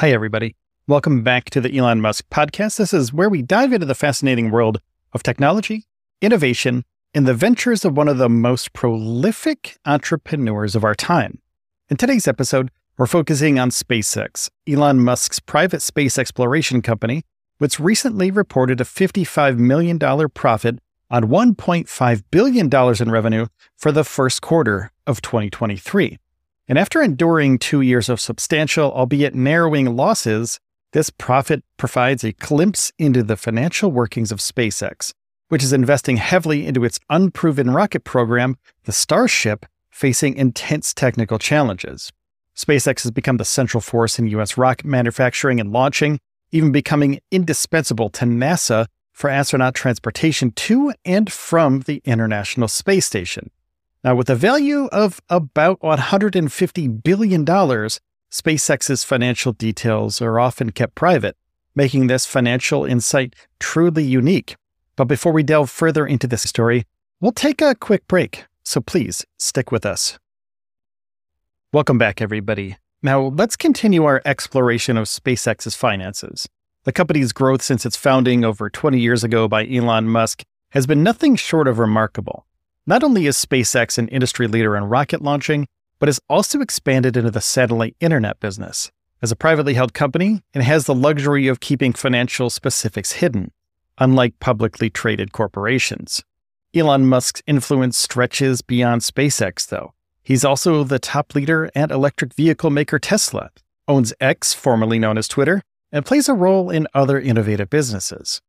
Hi, everybody. Welcome back to the Elon Musk podcast. This is where we dive into the fascinating world of technology, innovation, and the ventures of one of the most prolific entrepreneurs of our time. In today's episode, we're focusing on SpaceX, Elon Musk's private space exploration company, which recently reported a $55 million profit on $1.5 billion in revenue for the first quarter of 2023. And after enduring two years of substantial, albeit narrowing losses, this profit provides a glimpse into the financial workings of SpaceX, which is investing heavily into its unproven rocket program, the Starship, facing intense technical challenges. SpaceX has become the central force in U.S. rocket manufacturing and launching, even becoming indispensable to NASA for astronaut transportation to and from the International Space Station. Now, with a value of about $150 billion, SpaceX's financial details are often kept private, making this financial insight truly unique. But before we delve further into this story, we'll take a quick break, so please stick with us. Welcome back, everybody. Now, let's continue our exploration of SpaceX's finances. The company's growth since its founding over 20 years ago by Elon Musk has been nothing short of remarkable. Not only is SpaceX an industry leader in rocket launching, but has also expanded into the satellite internet business. As a privately held company, it has the luxury of keeping financial specifics hidden, unlike publicly traded corporations. Elon Musk's influence stretches beyond SpaceX, though. He's also the top leader at electric vehicle maker Tesla, owns X, formerly known as Twitter, and plays a role in other innovative businesses.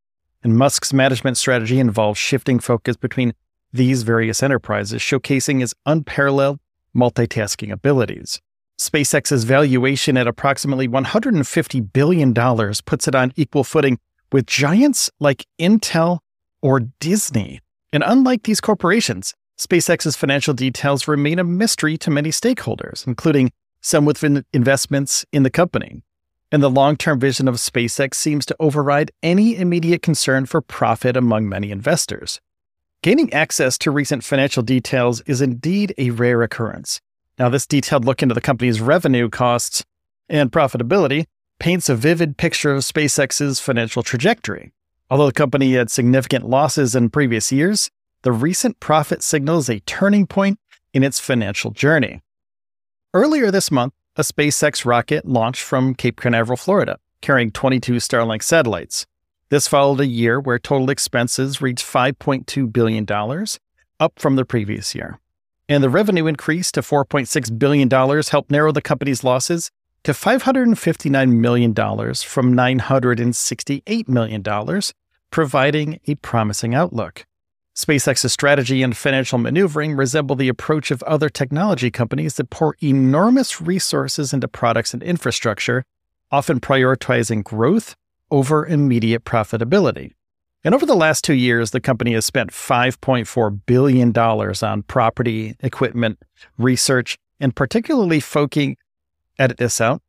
And Musk's management strategy involves shifting focus between these various enterprises, showcasing its unparalleled multitasking abilities. SpaceX's valuation at approximately $150 billion puts it on equal footing with giants like Intel or Disney. And unlike these corporations, SpaceX's financial details remain a mystery to many stakeholders, including some with investments in the company. And the long term vision of SpaceX seems to override any immediate concern for profit among many investors. Gaining access to recent financial details is indeed a rare occurrence. Now, this detailed look into the company's revenue, costs, and profitability paints a vivid picture of SpaceX's financial trajectory. Although the company had significant losses in previous years, the recent profit signals a turning point in its financial journey. Earlier this month, a SpaceX rocket launched from Cape Canaveral, Florida, carrying 22 Starlink satellites. This followed a year where total expenses reached $5.2 billion, up from the previous year. And the revenue increase to $4.6 billion helped narrow the company's losses to $559 million from $968 million, providing a promising outlook. SpaceX's strategy and financial maneuvering resemble the approach of other technology companies that pour enormous resources into products and infrastructure, often prioritizing growth over immediate profitability. And over the last two years, the company has spent $5.4 billion on property, equipment, research, and particularly focusing, edit this out,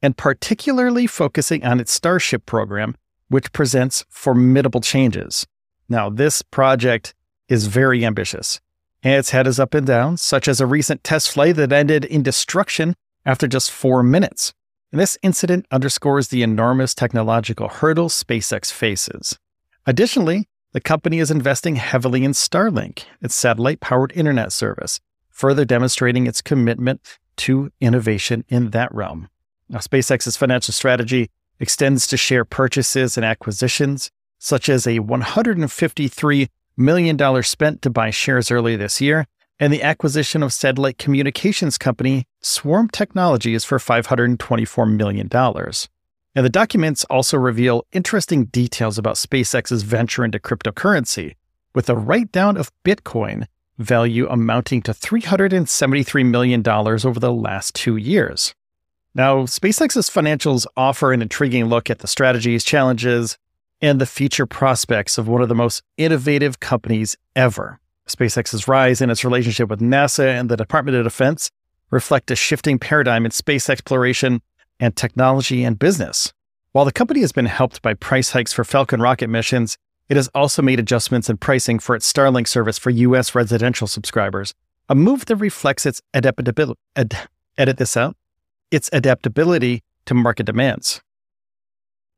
and particularly focusing on its Starship program, which presents formidable changes. Now, this project is very ambitious. And its head is up and down, such as a recent test flight that ended in destruction after just four minutes. This incident underscores the enormous technological hurdles SpaceX faces. Additionally, the company is investing heavily in Starlink, its satellite powered internet service, further demonstrating its commitment to innovation in that realm. Now, SpaceX's financial strategy extends to share purchases and acquisitions, such as a $153 million spent to buy shares early this year and the acquisition of satellite communications company Swarm Technologies for $524 million. And the documents also reveal interesting details about SpaceX's venture into cryptocurrency, with a write down of Bitcoin value amounting to $373 million over the last two years. Now, SpaceX's financials offer an intriguing look at the strategies, challenges, and the future prospects of one of the most innovative companies ever. SpaceX's rise and its relationship with NASA and the Department of Defense reflect a shifting paradigm in space exploration and technology and business. While the company has been helped by price hikes for Falcon rocket missions, it has also made adjustments in pricing for its Starlink service for U.S. residential subscribers, a move that reflects its adaptability. Ad- edit this out. Its adaptability to market demands.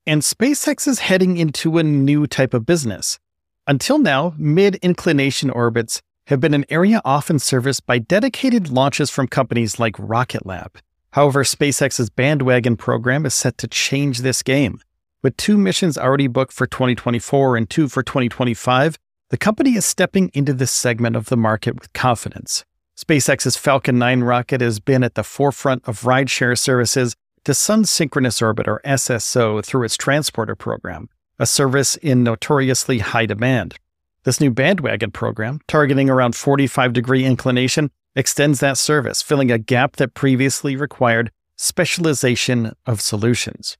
And SpaceX is heading into a new type of business. Until now, mid inclination orbits have been an area often serviced by dedicated launches from companies like Rocket Lab. However, SpaceX's bandwagon program is set to change this game. With two missions already booked for 2024 and two for 2025, the company is stepping into this segment of the market with confidence. SpaceX's Falcon 9 rocket has been at the forefront of rideshare services to Sun Synchronous Orbit, or SSO, through its transporter program, a service in notoriously high demand. This new bandwagon program, targeting around 45 degree inclination, extends that service, filling a gap that previously required specialization of solutions.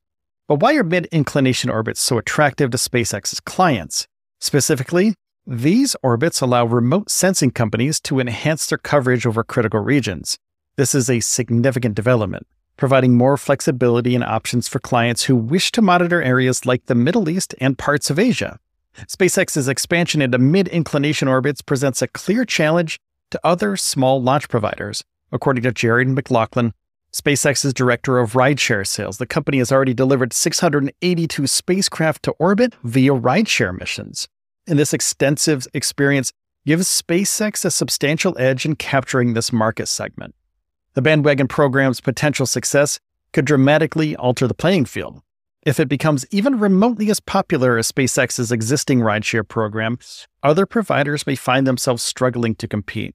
But why are mid inclination orbits so attractive to SpaceX's clients? Specifically, these orbits allow remote sensing companies to enhance their coverage over critical regions. This is a significant development, providing more flexibility and options for clients who wish to monitor areas like the Middle East and parts of Asia. SpaceX's expansion into mid inclination orbits presents a clear challenge to other small launch providers. According to Jared McLaughlin, SpaceX's director of rideshare sales, the company has already delivered 682 spacecraft to orbit via rideshare missions and this extensive experience gives SpaceX a substantial edge in capturing this market segment. The bandwagon program's potential success could dramatically alter the playing field. If it becomes even remotely as popular as SpaceX's existing rideshare program, other providers may find themselves struggling to compete.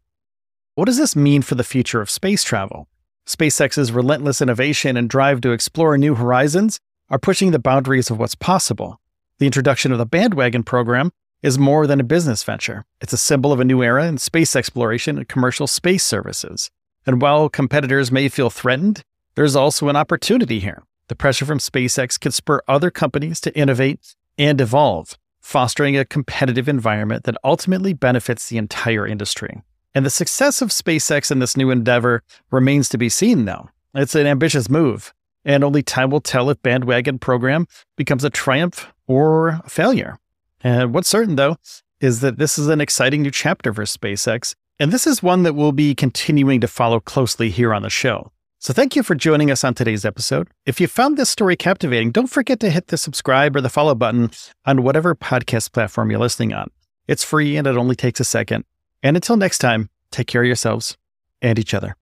What does this mean for the future of space travel? SpaceX's relentless innovation and drive to explore new horizons are pushing the boundaries of what's possible. The introduction of the bandwagon program is more than a business venture. It's a symbol of a new era in space exploration and commercial space services. And while competitors may feel threatened, there's also an opportunity here. The pressure from SpaceX could spur other companies to innovate and evolve, fostering a competitive environment that ultimately benefits the entire industry. And the success of SpaceX in this new endeavor remains to be seen, though. It's an ambitious move, and only time will tell if bandwagon program becomes a triumph or a failure. And what's certain, though, is that this is an exciting new chapter for SpaceX, and this is one that we'll be continuing to follow closely here on the show. So thank you for joining us on today's episode. If you found this story captivating, don't forget to hit the subscribe or the follow button on whatever podcast platform you're listening on. It's free and it only takes a second. And until next time, take care of yourselves and each other.